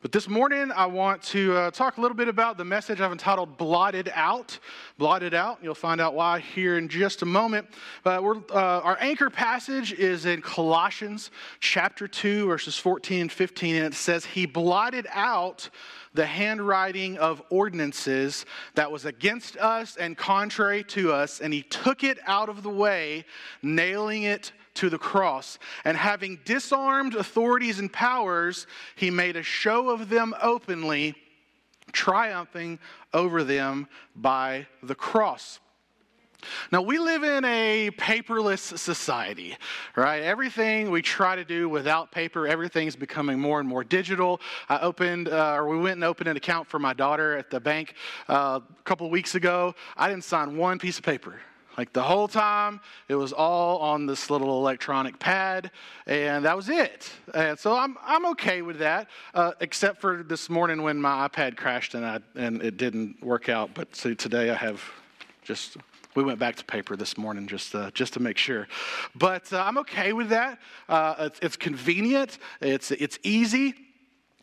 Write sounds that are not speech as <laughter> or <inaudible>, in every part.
But this morning, I want to uh, talk a little bit about the message I've entitled Blotted Out. Blotted Out. You'll find out why here in just a moment. But uh, our anchor passage is in Colossians chapter 2, verses 14 and 15, and it says, He blotted out the handwriting of ordinances that was against us and contrary to us, and He took it out of the way, nailing it to the cross. And having disarmed authorities and powers, he made a show of them openly, triumphing over them by the cross. Now, we live in a paperless society, right? Everything we try to do without paper, everything's becoming more and more digital. I opened, uh, or we went and opened an account for my daughter at the bank uh, a couple weeks ago. I didn't sign one piece of paper. Like the whole time, it was all on this little electronic pad, and that was it. And so I'm, I'm okay with that, uh, except for this morning when my iPad crashed and, I, and it didn't work out. But see, today I have just we went back to paper this morning just uh, just to make sure, but uh, I'm okay with that. Uh, it's, it's, convenient. It's it's easy.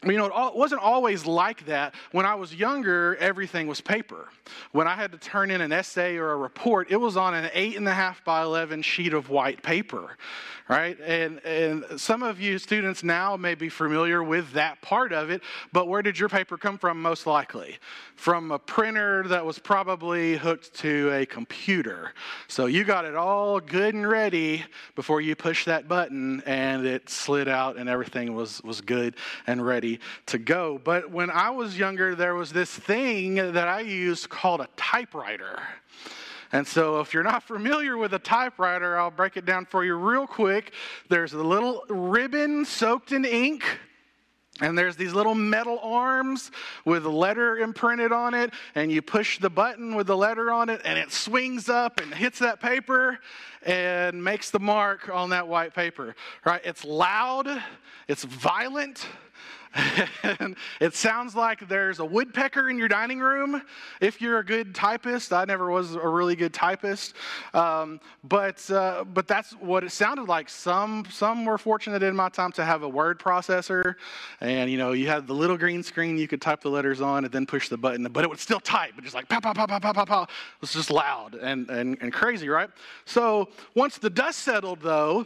You know, it wasn't always like that. When I was younger, everything was paper. When I had to turn in an essay or a report, it was on an eight and a half by 11 sheet of white paper right? And, and some of you students now may be familiar with that part of it, but where did your paper come from most likely? From a printer that was probably hooked to a computer. So you got it all good and ready before you push that button and it slid out and everything was, was good and ready to go. But when I was younger, there was this thing that I used called a typewriter. And so, if you're not familiar with a typewriter, I'll break it down for you real quick. There's a little ribbon soaked in ink. And there's these little metal arms with a letter imprinted on it, and you push the button with the letter on it, and it swings up and hits that paper and makes the mark on that white paper. Right? It's loud, it's violent, it sounds like there's a woodpecker in your dining room if you're a good typist. I never was a really good typist, um, but, uh, but that's what it sounded like. Some, some were fortunate in my time to have a word processor, and you know, you had the little green screen you could type the letters on and then push the button, but it would still type, but just like pow, pow, pow, pow, pow, pow, pow. It was just loud and, and, and crazy, right? So once the dust settled, though,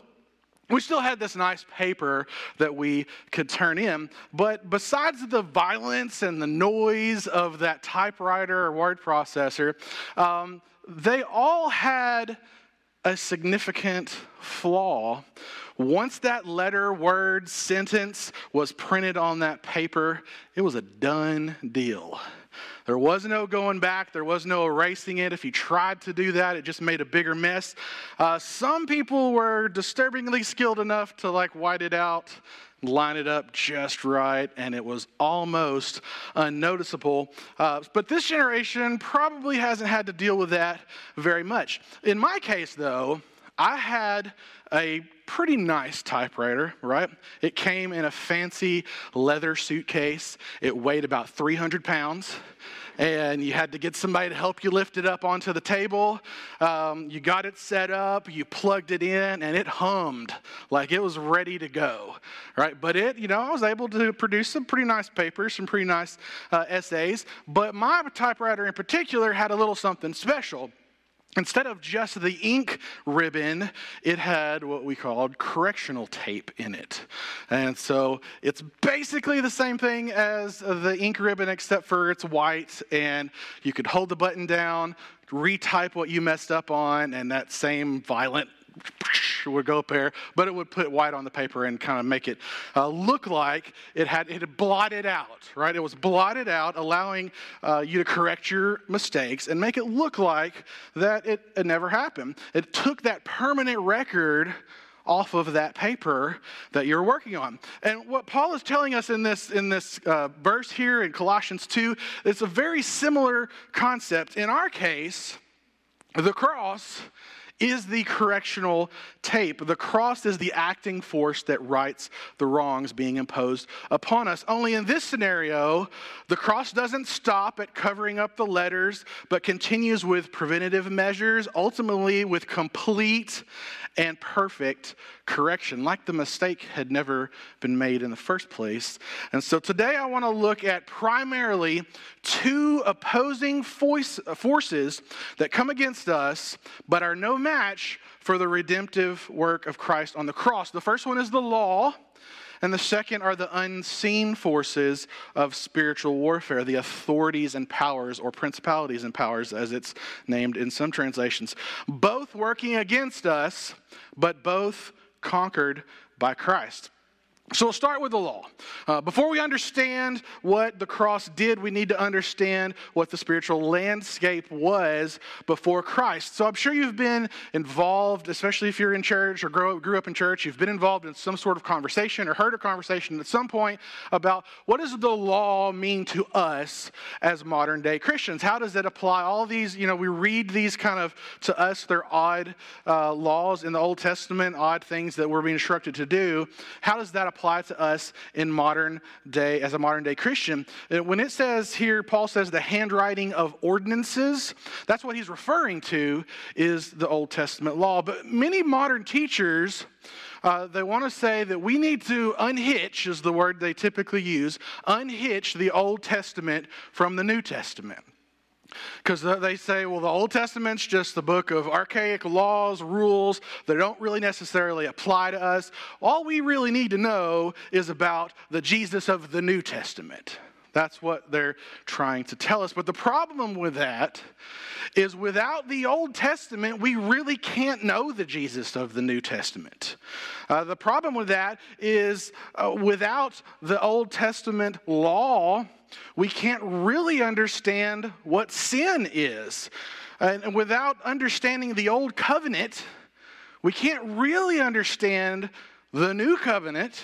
we still had this nice paper that we could turn in, but besides the violence and the noise of that typewriter or word processor, um, they all had a significant flaw. Once that letter, word, sentence was printed on that paper, it was a done deal. There was no going back, there was no erasing it. If you tried to do that, it just made a bigger mess. Uh, some people were disturbingly skilled enough to like white it out, line it up just right, and it was almost unnoticeable. Uh, but this generation probably hasn't had to deal with that very much. In my case, though, I had a pretty nice typewriter, right? It came in a fancy leather suitcase. It weighed about 300 pounds and you had to get somebody to help you lift it up onto the table. Um, you got it set up, you plugged it in, and it hummed like it was ready to go, right? But it, you know, I was able to produce some pretty nice papers, some pretty nice uh, essays. But my typewriter in particular had a little something special. Instead of just the ink ribbon, it had what we called correctional tape in it. And so it's basically the same thing as the ink ribbon, except for it's white, and you could hold the button down, retype what you messed up on, and that same violent would go up there, but it would put white on the paper and kind of make it uh, look like it had it had blotted out, right? It was blotted out, allowing uh, you to correct your mistakes and make it look like that it, it never happened. It took that permanent record off of that paper that you're working on. And what Paul is telling us in this, in this uh, verse here in Colossians 2, it's a very similar concept. In our case, the cross is the correctional tape. The cross is the acting force that rights the wrongs being imposed upon us. Only in this scenario, the cross doesn't stop at covering up the letters, but continues with preventative measures, ultimately with complete and perfect correction, like the mistake had never been made in the first place. And so today I want to look at primarily two opposing forces that come against us, but are no match for the redemptive work of Christ on the cross. The first one is the law. And the second are the unseen forces of spiritual warfare, the authorities and powers, or principalities and powers, as it's named in some translations. Both working against us, but both conquered by Christ. So we'll start with the law. Uh, before we understand what the cross did, we need to understand what the spiritual landscape was before Christ. So I'm sure you've been involved, especially if you're in church or grow, grew up in church, you've been involved in some sort of conversation or heard a conversation at some point about what does the law mean to us as modern day Christians? How does it apply? All these, you know, we read these kind of, to us, they're odd uh, laws in the Old Testament, odd things that we're being instructed to do. How does that apply? Apply to us in modern day, as a modern day Christian. Uh, when it says here, Paul says the handwriting of ordinances, that's what he's referring to is the Old Testament law. But many modern teachers, uh, they want to say that we need to unhitch, is the word they typically use, unhitch the Old Testament from the New Testament. Because they say, well, the Old Testament's just the book of archaic laws, rules that don't really necessarily apply to us. All we really need to know is about the Jesus of the New Testament. That's what they're trying to tell us. But the problem with that is without the Old Testament, we really can't know the Jesus of the New Testament. Uh, the problem with that is uh, without the Old Testament law, we can't really understand what sin is. And without understanding the Old Covenant, we can't really understand the New Covenant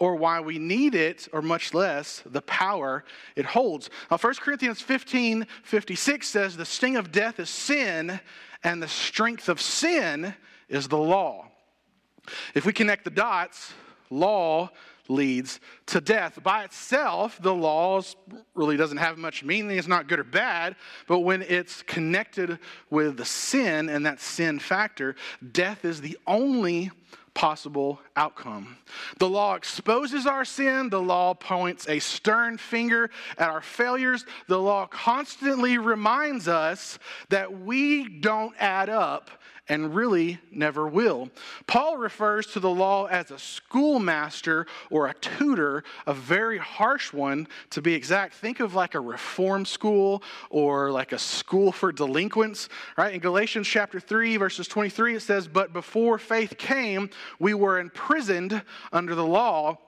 or why we need it, or much less the power it holds. Now, 1 Corinthians 15 56 says, The sting of death is sin, and the strength of sin is the law. If we connect the dots, law leads to death. By itself, the law really doesn't have much meaning. It's not good or bad, but when it's connected with the sin and that sin factor, death is the only possible outcome. The law exposes our sin, the law points a stern finger at our failures, the law constantly reminds us that we don't add up and really never will. Paul refers to the law as a schoolmaster or a tutor, a very harsh one to be exact. Think of like a reform school or like a school for delinquents, right? In Galatians chapter 3, verses 23, it says, But before faith came, we were imprisoned under the law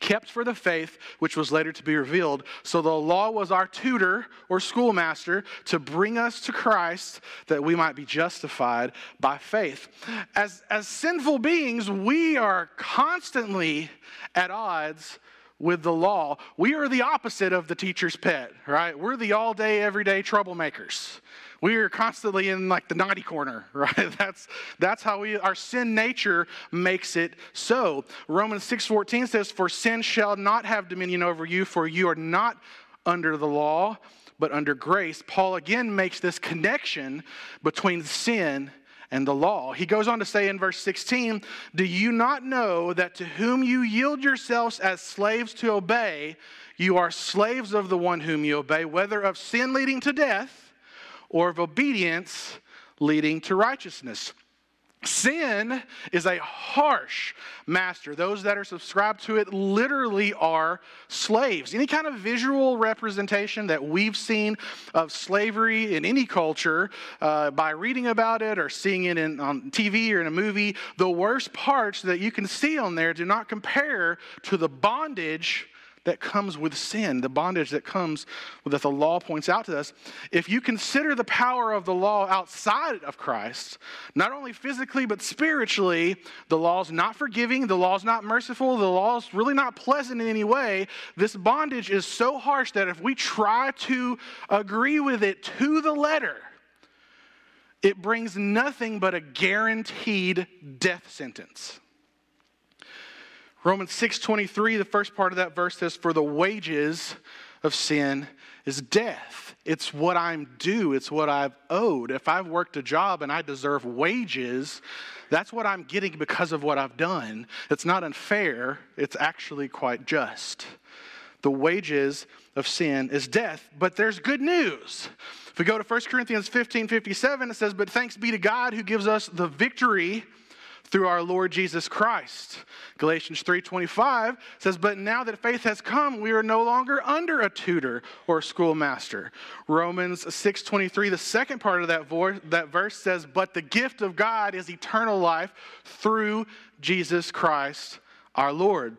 kept for the faith which was later to be revealed. So the law was our tutor or schoolmaster to bring us to Christ that we might be justified by faith. As, as sinful beings, we are constantly at odds with the law. We are the opposite of the teacher's pet, right? We're the all day, everyday troublemakers. We are constantly in like the naughty corner, <laughs> right? That's that's how we our sin nature makes it so. Romans 6:14 says, "For sin shall not have dominion over you, for you are not under the law, but under grace." Paul again makes this connection between sin and the law. He goes on to say in verse 16, Do you not know that to whom you yield yourselves as slaves to obey, you are slaves of the one whom you obey, whether of sin leading to death or of obedience leading to righteousness. Sin is a harsh master. Those that are subscribed to it literally are slaves. Any kind of visual representation that we've seen of slavery in any culture uh, by reading about it or seeing it in, on TV or in a movie, the worst parts that you can see on there do not compare to the bondage that comes with sin, the bondage that comes that the law points out to us. If you consider the power of the law outside of Christ, not only physically but spiritually, the law's not forgiving, the law's not merciful, the law's really not pleasant in any way. This bondage is so harsh that if we try to agree with it to the letter, it brings nothing but a guaranteed death sentence. Romans 6:23, the first part of that verse says, For the wages of sin is death. It's what I'm due, it's what I've owed. If I've worked a job and I deserve wages, that's what I'm getting because of what I've done. It's not unfair, it's actually quite just. The wages of sin is death, but there's good news. If we go to 1 Corinthians 15 57, it says, But thanks be to God who gives us the victory through our Lord Jesus Christ. Galatians 3:25 says, "But now that faith has come, we are no longer under a tutor or a schoolmaster." Romans 6:23, the second part of that, vo- that verse says, "But the gift of God is eternal life through Jesus Christ our Lord."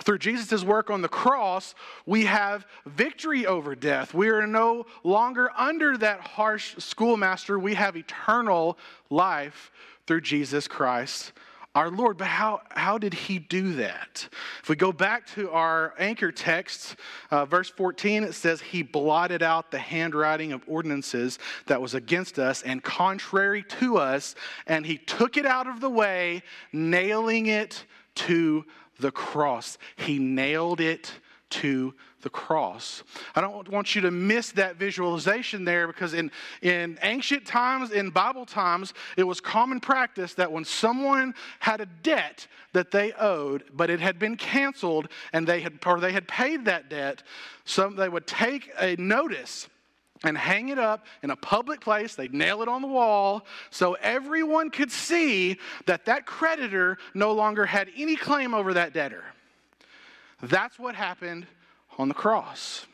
Through Jesus' work on the cross, we have victory over death. We are no longer under that harsh schoolmaster. We have eternal life through Jesus Christ our Lord. But how, how did he do that? If we go back to our anchor text, uh, verse 14, it says, He blotted out the handwriting of ordinances that was against us and contrary to us, and he took it out of the way, nailing it to the cross. He nailed it to the cross. I don't want you to miss that visualization there because in, in ancient times, in Bible times, it was common practice that when someone had a debt that they owed, but it had been canceled and they had, or they had paid that debt, some, they would take a notice and hang it up in a public place. They'd nail it on the wall so everyone could see that that creditor no longer had any claim over that debtor. That's what happened on the cross.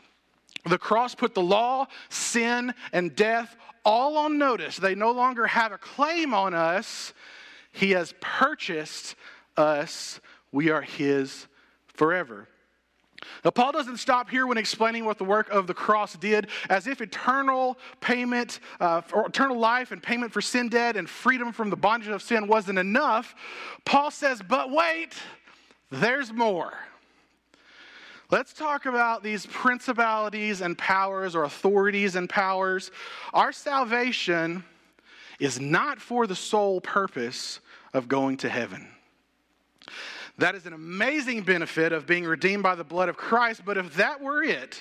The cross put the law, sin, and death all on notice. They no longer have a claim on us. He has purchased us. We are His forever. Now, Paul doesn't stop here when explaining what the work of the cross did, as if eternal payment, uh, or eternal life and payment for sin debt and freedom from the bondage of sin wasn't enough. Paul says, but wait, there's more. Let's talk about these principalities and powers or authorities and powers. Our salvation is not for the sole purpose of going to heaven. That is an amazing benefit of being redeemed by the blood of Christ, but if that were it,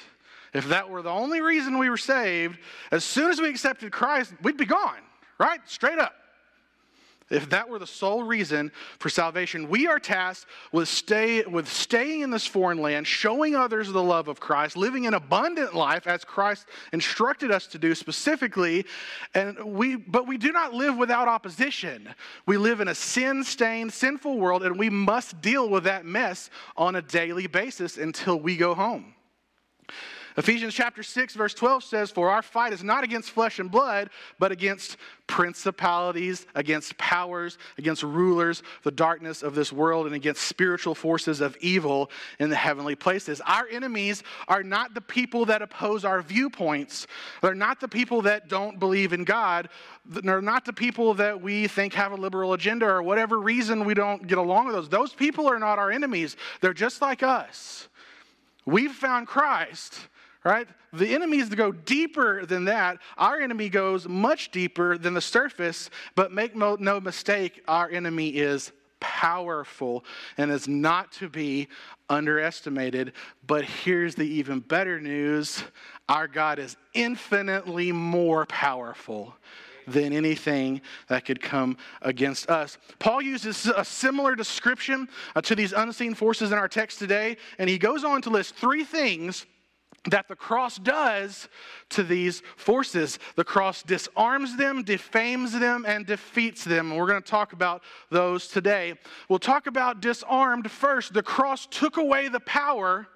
if that were the only reason we were saved, as soon as we accepted Christ, we'd be gone, right? Straight up. If that were the sole reason for salvation, we are tasked with, stay, with staying in this foreign land, showing others the love of Christ, living an abundant life as Christ instructed us to do specifically. And we, but we do not live without opposition. We live in a sin stained, sinful world, and we must deal with that mess on a daily basis until we go home. Ephesians chapter 6, verse 12 says, For our fight is not against flesh and blood, but against principalities, against powers, against rulers, the darkness of this world, and against spiritual forces of evil in the heavenly places. Our enemies are not the people that oppose our viewpoints. They're not the people that don't believe in God. They're not the people that we think have a liberal agenda or whatever reason we don't get along with those. Those people are not our enemies. They're just like us. We've found Christ right? The enemy is to go deeper than that. Our enemy goes much deeper than the surface, but make no, no mistake, our enemy is powerful and is not to be underestimated. But here's the even better news our God is infinitely more powerful than anything that could come against us. Paul uses a similar description uh, to these unseen forces in our text today, and he goes on to list three things that the cross does to these forces. The cross disarms them, defames them, and defeats them. we're going to talk about those today. We'll talk about disarmed first. The cross took away the power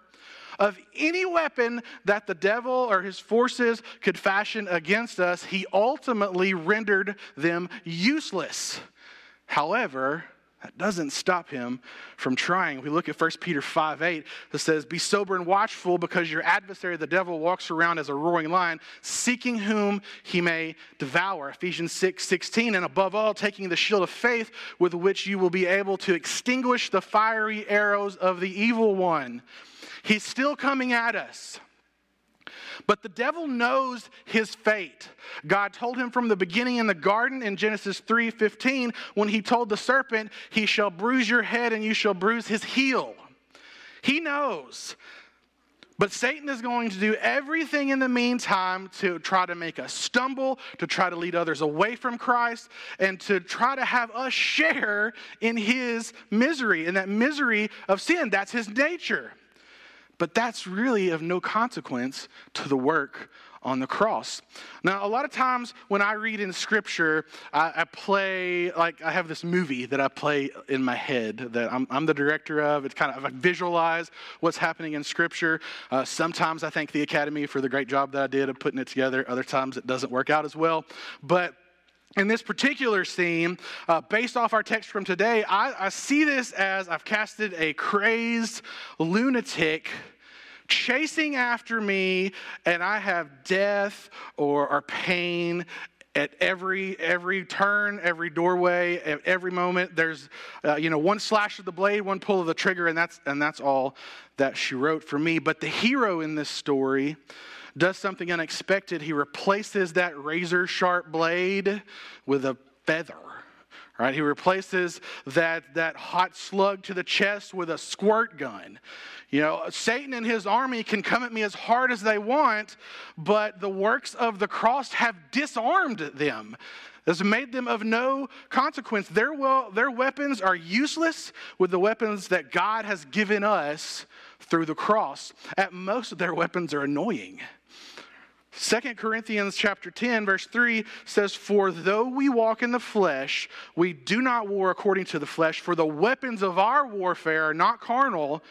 of any weapon that the devil or his forces could fashion against us. He ultimately rendered them useless. However, that doesn't stop him from trying. We look at 1 Peter 5 8 that says, Be sober and watchful because your adversary, the devil, walks around as a roaring lion, seeking whom he may devour. Ephesians 6 16, and above all, taking the shield of faith with which you will be able to extinguish the fiery arrows of the evil one. He's still coming at us. But the devil knows his fate. God told him from the beginning in the garden in Genesis 3:15 when he told the serpent, "He shall bruise your head and you shall bruise his heel." He knows. But Satan is going to do everything in the meantime to try to make us stumble, to try to lead others away from Christ, and to try to have us share in his misery, in that misery of sin. That's his nature but that's really of no consequence to the work on the cross. Now, a lot of times when I read in scripture, I, I, play, like, I have this movie that I play in my head that I'm, I'm the director of. It's kind of, I visualize what's happening in scripture. Uh, sometimes I thank the Academy for the great job that I did of putting it together, other times it doesn't work out as well. But in this particular scene, uh, based off our text from today, I, I see this as I've casted a crazed lunatic chasing after me, and I have death or, or pain at every every turn, every doorway, at every moment. There's uh, you know one slash of the blade, one pull of the trigger, and that's and that's all that she wrote for me. But the hero in this story does something unexpected. He replaces that razor sharp blade with a feather. Right? He replaces that, that hot slug to the chest with a squirt gun. You know, Satan and his army can come at me as hard as they want, but the works of the cross have disarmed them. Has made them of no consequence. Their, well, their weapons are useless with the weapons that God has given us through the cross. At most, their weapons are annoying. 2 Corinthians chapter 10 verse 3 says for though we walk in the flesh we do not war according to the flesh for the weapons of our warfare are not carnal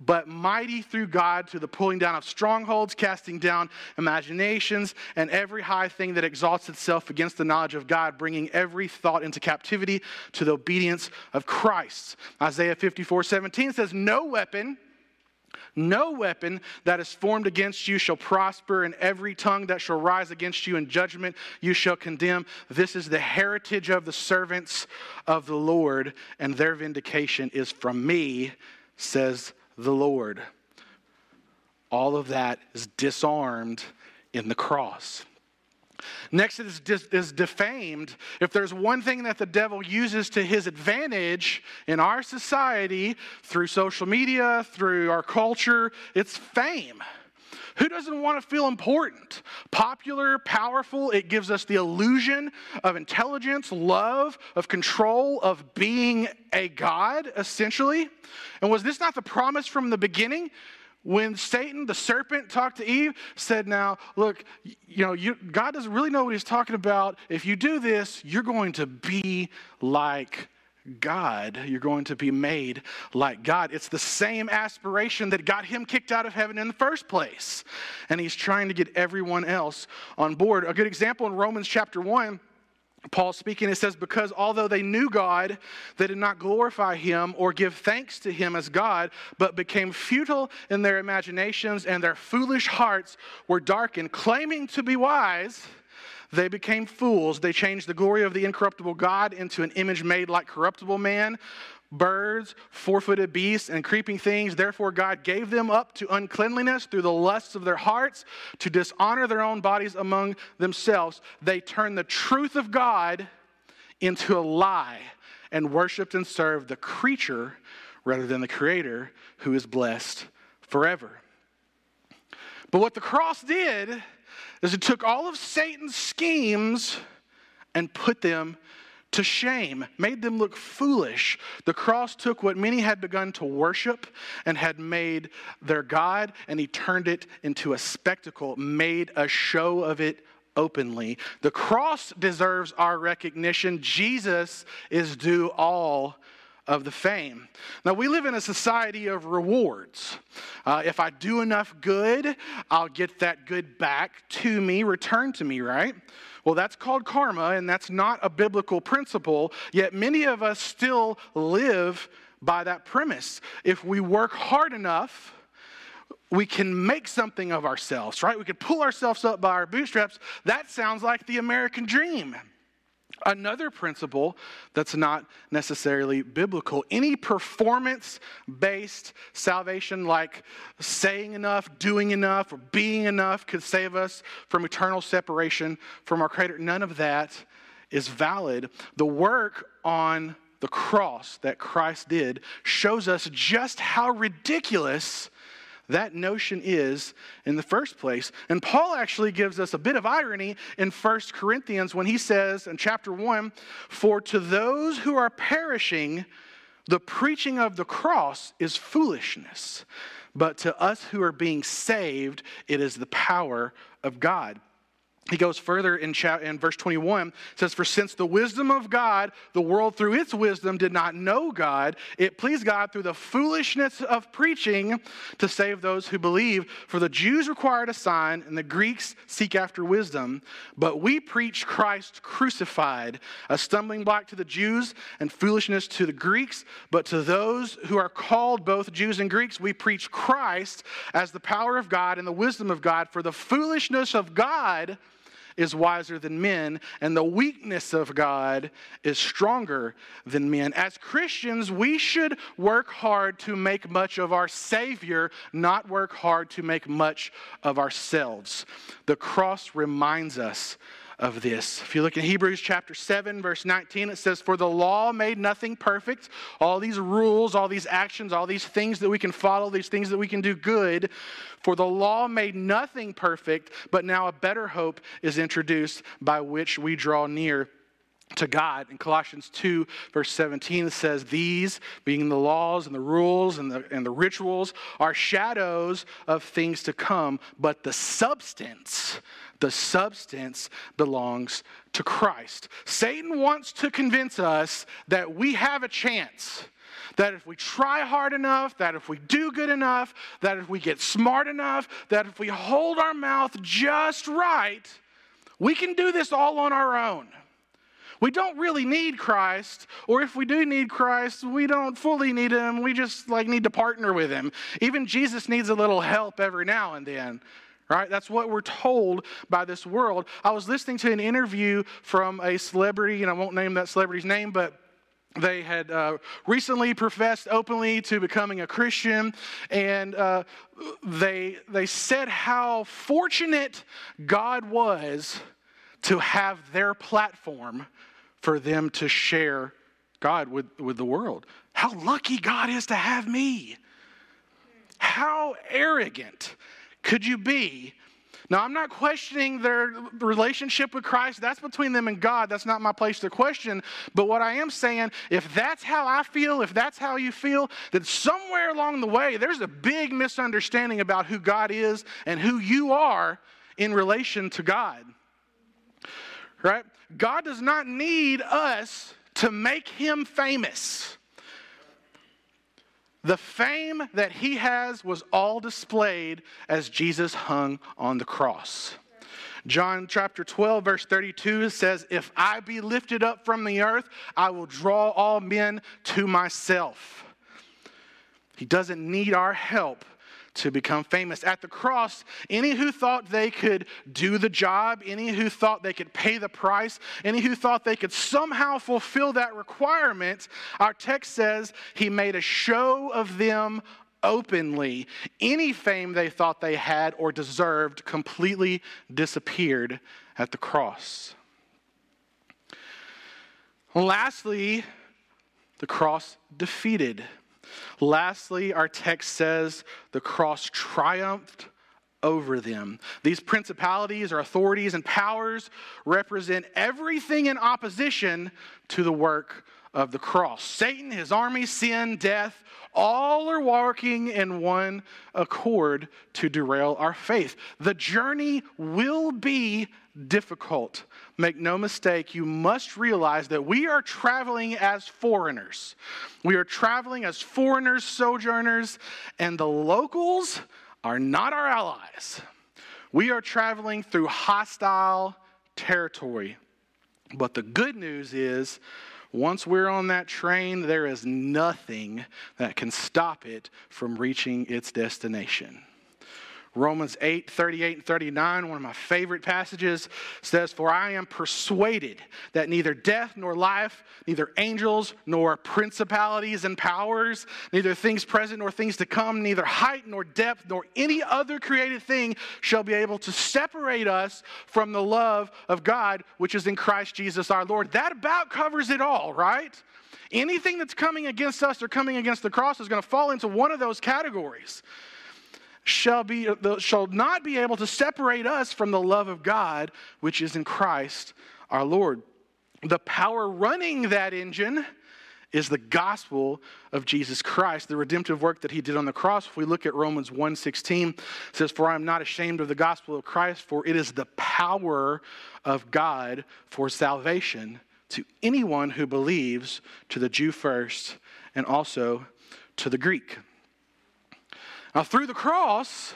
but mighty through God to the pulling down of strongholds, casting down imaginations, and every high thing that exalts itself against the knowledge of God, bringing every thought into captivity to the obedience of Christ. Isaiah 54 17 says, No weapon. No weapon that is formed against you shall prosper, and every tongue that shall rise against you in judgment you shall condemn. This is the heritage of the servants of the Lord, and their vindication is from me, says the Lord. All of that is disarmed in the cross. Next is, is defamed. If there's one thing that the devil uses to his advantage in our society through social media, through our culture, it's fame. Who doesn't want to feel important? Popular, powerful, it gives us the illusion of intelligence, love, of control, of being a God, essentially. And was this not the promise from the beginning? When Satan, the serpent, talked to Eve, said, Now, look, you know, you, God doesn't really know what he's talking about. If you do this, you're going to be like God, you're going to be made like God. It's the same aspiration that got him kicked out of heaven in the first place. And he's trying to get everyone else on board. A good example in Romans chapter 1. Paul speaking, it says, Because although they knew God, they did not glorify him or give thanks to him as God, but became futile in their imaginations, and their foolish hearts were darkened. Claiming to be wise, they became fools. They changed the glory of the incorruptible God into an image made like corruptible man, birds, four footed beasts, and creeping things. Therefore, God gave them up to uncleanliness through the lusts of their hearts to dishonor their own bodies among themselves. They turned the truth of God into a lie and worshiped and served the creature rather than the Creator who is blessed forever. But what the cross did is it took all of Satan's schemes and put them to shame, made them look foolish. The cross took what many had begun to worship and had made their God, and he turned it into a spectacle, made a show of it openly. The cross deserves our recognition. Jesus is due all of the fame. Now, we live in a society of rewards. Uh, if I do enough good, I'll get that good back to me, returned to me, right? Well, that's called karma, and that's not a biblical principle, yet many of us still live by that premise. If we work hard enough, we can make something of ourselves, right? We can pull ourselves up by our bootstraps. That sounds like the American dream. Another principle that's not necessarily biblical any performance based salvation, like saying enough, doing enough, or being enough, could save us from eternal separation from our Creator. None of that is valid. The work on the cross that Christ did shows us just how ridiculous that notion is in the first place. And Paul actually gives us a bit of irony in 1 Corinthians when he says in chapter 1 For to those who are perishing, the preaching of the cross is foolishness, but to us who are being saved, it is the power of God he goes further in, in verse 21 says for since the wisdom of god the world through its wisdom did not know god it pleased god through the foolishness of preaching to save those who believe. For the jews required a sign and the greeks seek after wisdom. But we preach christ crucified a stumbling block to the jews and foolishness to the greeks. But to those who are called both jews and greeks we preach christ as the power of god and the wisdom of god. For the foolishness of god is wiser than men, and the weakness of God is stronger than men. As Christians, we should work hard to make much of our Savior, not work hard to make much of ourselves. The cross reminds us of this. If you look in Hebrews chapter 7, verse 19, it says, For the law made nothing perfect. All these rules, all these actions, all these things that we can follow, these things that we can do good. For the law made nothing perfect, but now a better hope is introduced by which we draw near to God. In Colossians 2, verse 17, it says, These, being the laws and the rules and the, and the rituals, are shadows of things to come, but the substance, the substance belongs to Christ. Satan wants to convince us that we have a chance. That if we try hard enough, that if we do good enough, that if we get smart enough, that if we hold our mouth just right, we can do this all on our own. We don't really need Christ, or if we do need Christ, we don't fully need him. We just like need to partner with him. Even Jesus needs a little help every now and then. Right? That's what we're told by this world. I was listening to an interview from a celebrity, and I won't name that celebrity's name, but they had uh, recently professed openly to becoming a Christian, and uh, they, they said how fortunate God was to have their platform for them to share God with, with the world. How lucky God is to have me. How arrogant could you be? Now, I'm not questioning their relationship with Christ. That's between them and God. That's not my place to question. But what I am saying, if that's how I feel, if that's how you feel, then somewhere along the way, there's a big misunderstanding about who God is and who you are in relation to God. Right? God does not need us to make him famous. The fame that he has was all displayed as Jesus hung on the cross. John chapter 12, verse 32 says, If I be lifted up from the earth, I will draw all men to myself. He doesn't need our help to become famous. At the cross, any who thought they could do the job, any who thought they could pay the price, any who thought they could somehow fulfill that requirement, our text says he made a show of them openly. Any fame they thought they had or deserved completely disappeared at the cross. Lastly, the cross defeated Lastly, our text says the cross triumphed over them. These principalities or authorities and powers represent everything in opposition to the work of the cross. Satan, his army, sin, death, all are working in one accord to derail our faith. The journey will be difficult. Make no mistake, you must realize that we are traveling as foreigners. We are traveling as foreigners, sojourners, and the locals are not our allies. We are traveling through hostile territory. But the good news is, once we're on that train, there is nothing that can stop it from reaching its destination. Romans 8, 38 and 39, one of my favorite passages, says, For I am persuaded that neither death nor life, neither angels nor principalities and powers, neither things present nor things to come, neither height nor depth nor any other created thing shall be able to separate us from the love of God which is in Christ Jesus our Lord. That about covers it all, right? Anything that's coming against us or coming against the cross is going to fall into one of those categories shall, be, shall not be able to separate us from the love of God, which is in Christ our Lord. The power running that engine is the gospel of Jesus Christ, the redemptive work that he did on the cross. If we look at Romans 1:16, it says, "For I am not ashamed of the gospel of Christ, for it is the power of God for salvation to anyone who believes, to the Jew first, and also to the Greek." Now, through the cross,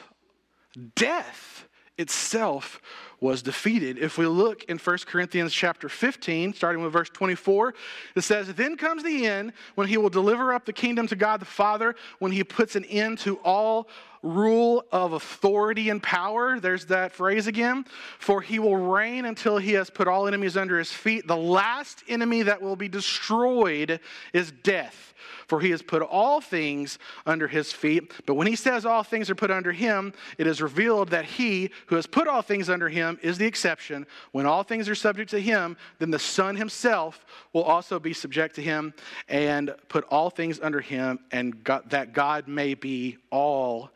death itself was defeated. If we look in 1 Corinthians chapter 15, starting with verse 24, it says, Then comes the end when he will deliver up the kingdom to God the Father, when he puts an end to all rule of authority and power. There's that phrase again. For he will reign until he has put all enemies under his feet. The last enemy that will be destroyed is death for he has put all things under his feet. But when he says all things are put under him, it is revealed that he who has put all things under him is the exception. When all things are subject to him, then the Son himself will also be subject to him and put all things under him, and God, that God may be all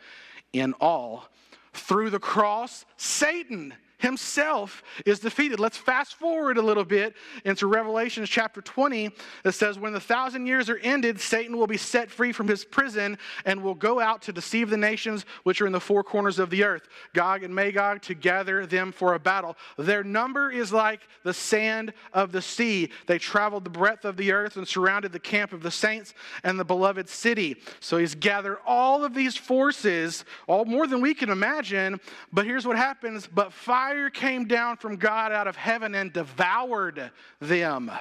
in all. Through the cross, Satan himself is defeated. Let's fast forward a little bit into Revelation chapter 20. It says, When the thousand years are ended, Satan will be set free from his prison and will go out to deceive the nations which are in the four corners of the earth, Gog and Magog, to gather them for a battle. Their number is like the sand of the sea. They traveled the breadth of the earth and surrounded the camp of the saints and the beloved city. So he's gathered all of these forces, all more than we can imagine. But here's what happens. But fire fire came down from God out of heaven and devoured them.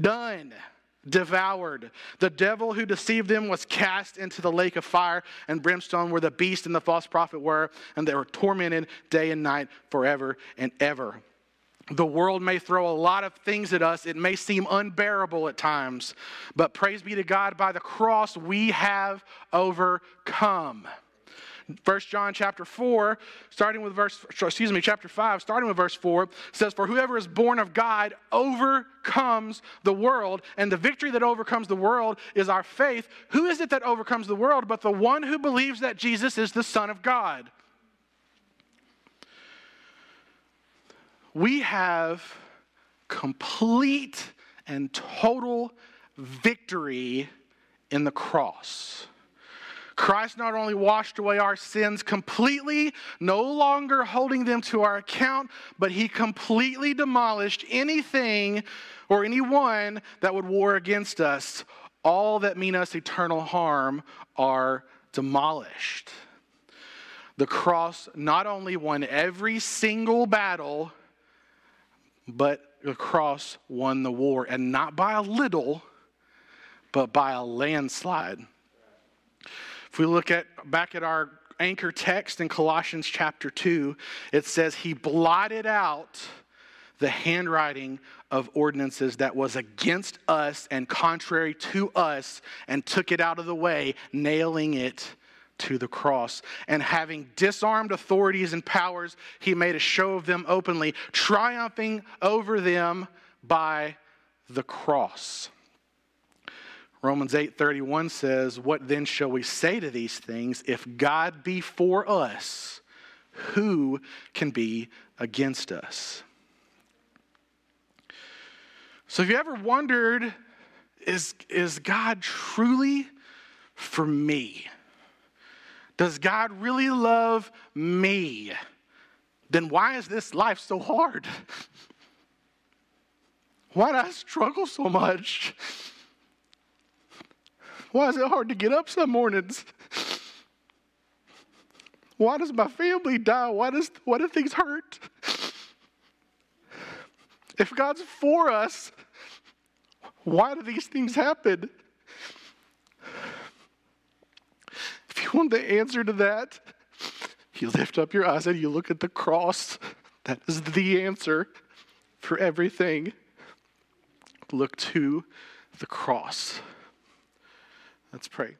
Done. Devoured. The devil who deceived them was cast into the lake of fire and brimstone where the beast and the false prophet were, and they were tormented day and night forever and ever. The world may throw a lot of things at us. It may seem unbearable at times, but praise be to God, by the cross we have overcome. First John chapter 4, starting with verse, excuse me, chapter 5, starting with verse 4, says, For whoever is born of God overcomes the world, and the victory that overcomes the world is our faith. Who is it that overcomes the world but the one who believes that Jesus is the Son of God? We have complete and total victory in the cross. Christ not only washed away our sins completely, no longer holding them to our account, but he completely demolished anything or anyone that would war against us. All that mean us eternal harm are demolished. The cross not only won every single battle, but the cross won the war, and not by a little, but by a landslide. If we look at back at our anchor text in Colossians chapter 2, it says, He blotted out the handwriting of ordinances that was against us and contrary to us and took it out of the way, nailing it to the cross. And having disarmed authorities and powers, he made a show of them openly, triumphing over them by the cross. Romans 8:31 says, "What then shall we say to these things? If God be for us, who can be against us?" So if you ever wondered is is God truly for me? Does God really love me? Then why is this life so hard? <laughs> Why do I struggle so much? Why is it hard to get up some mornings? Why does my family die? Why, does, why do things hurt? If God's for us, why do these things happen? If you want the answer to that, You lift up your eyes and you look at the cross. That is the answer for everything. Look to the cross. Let's pray.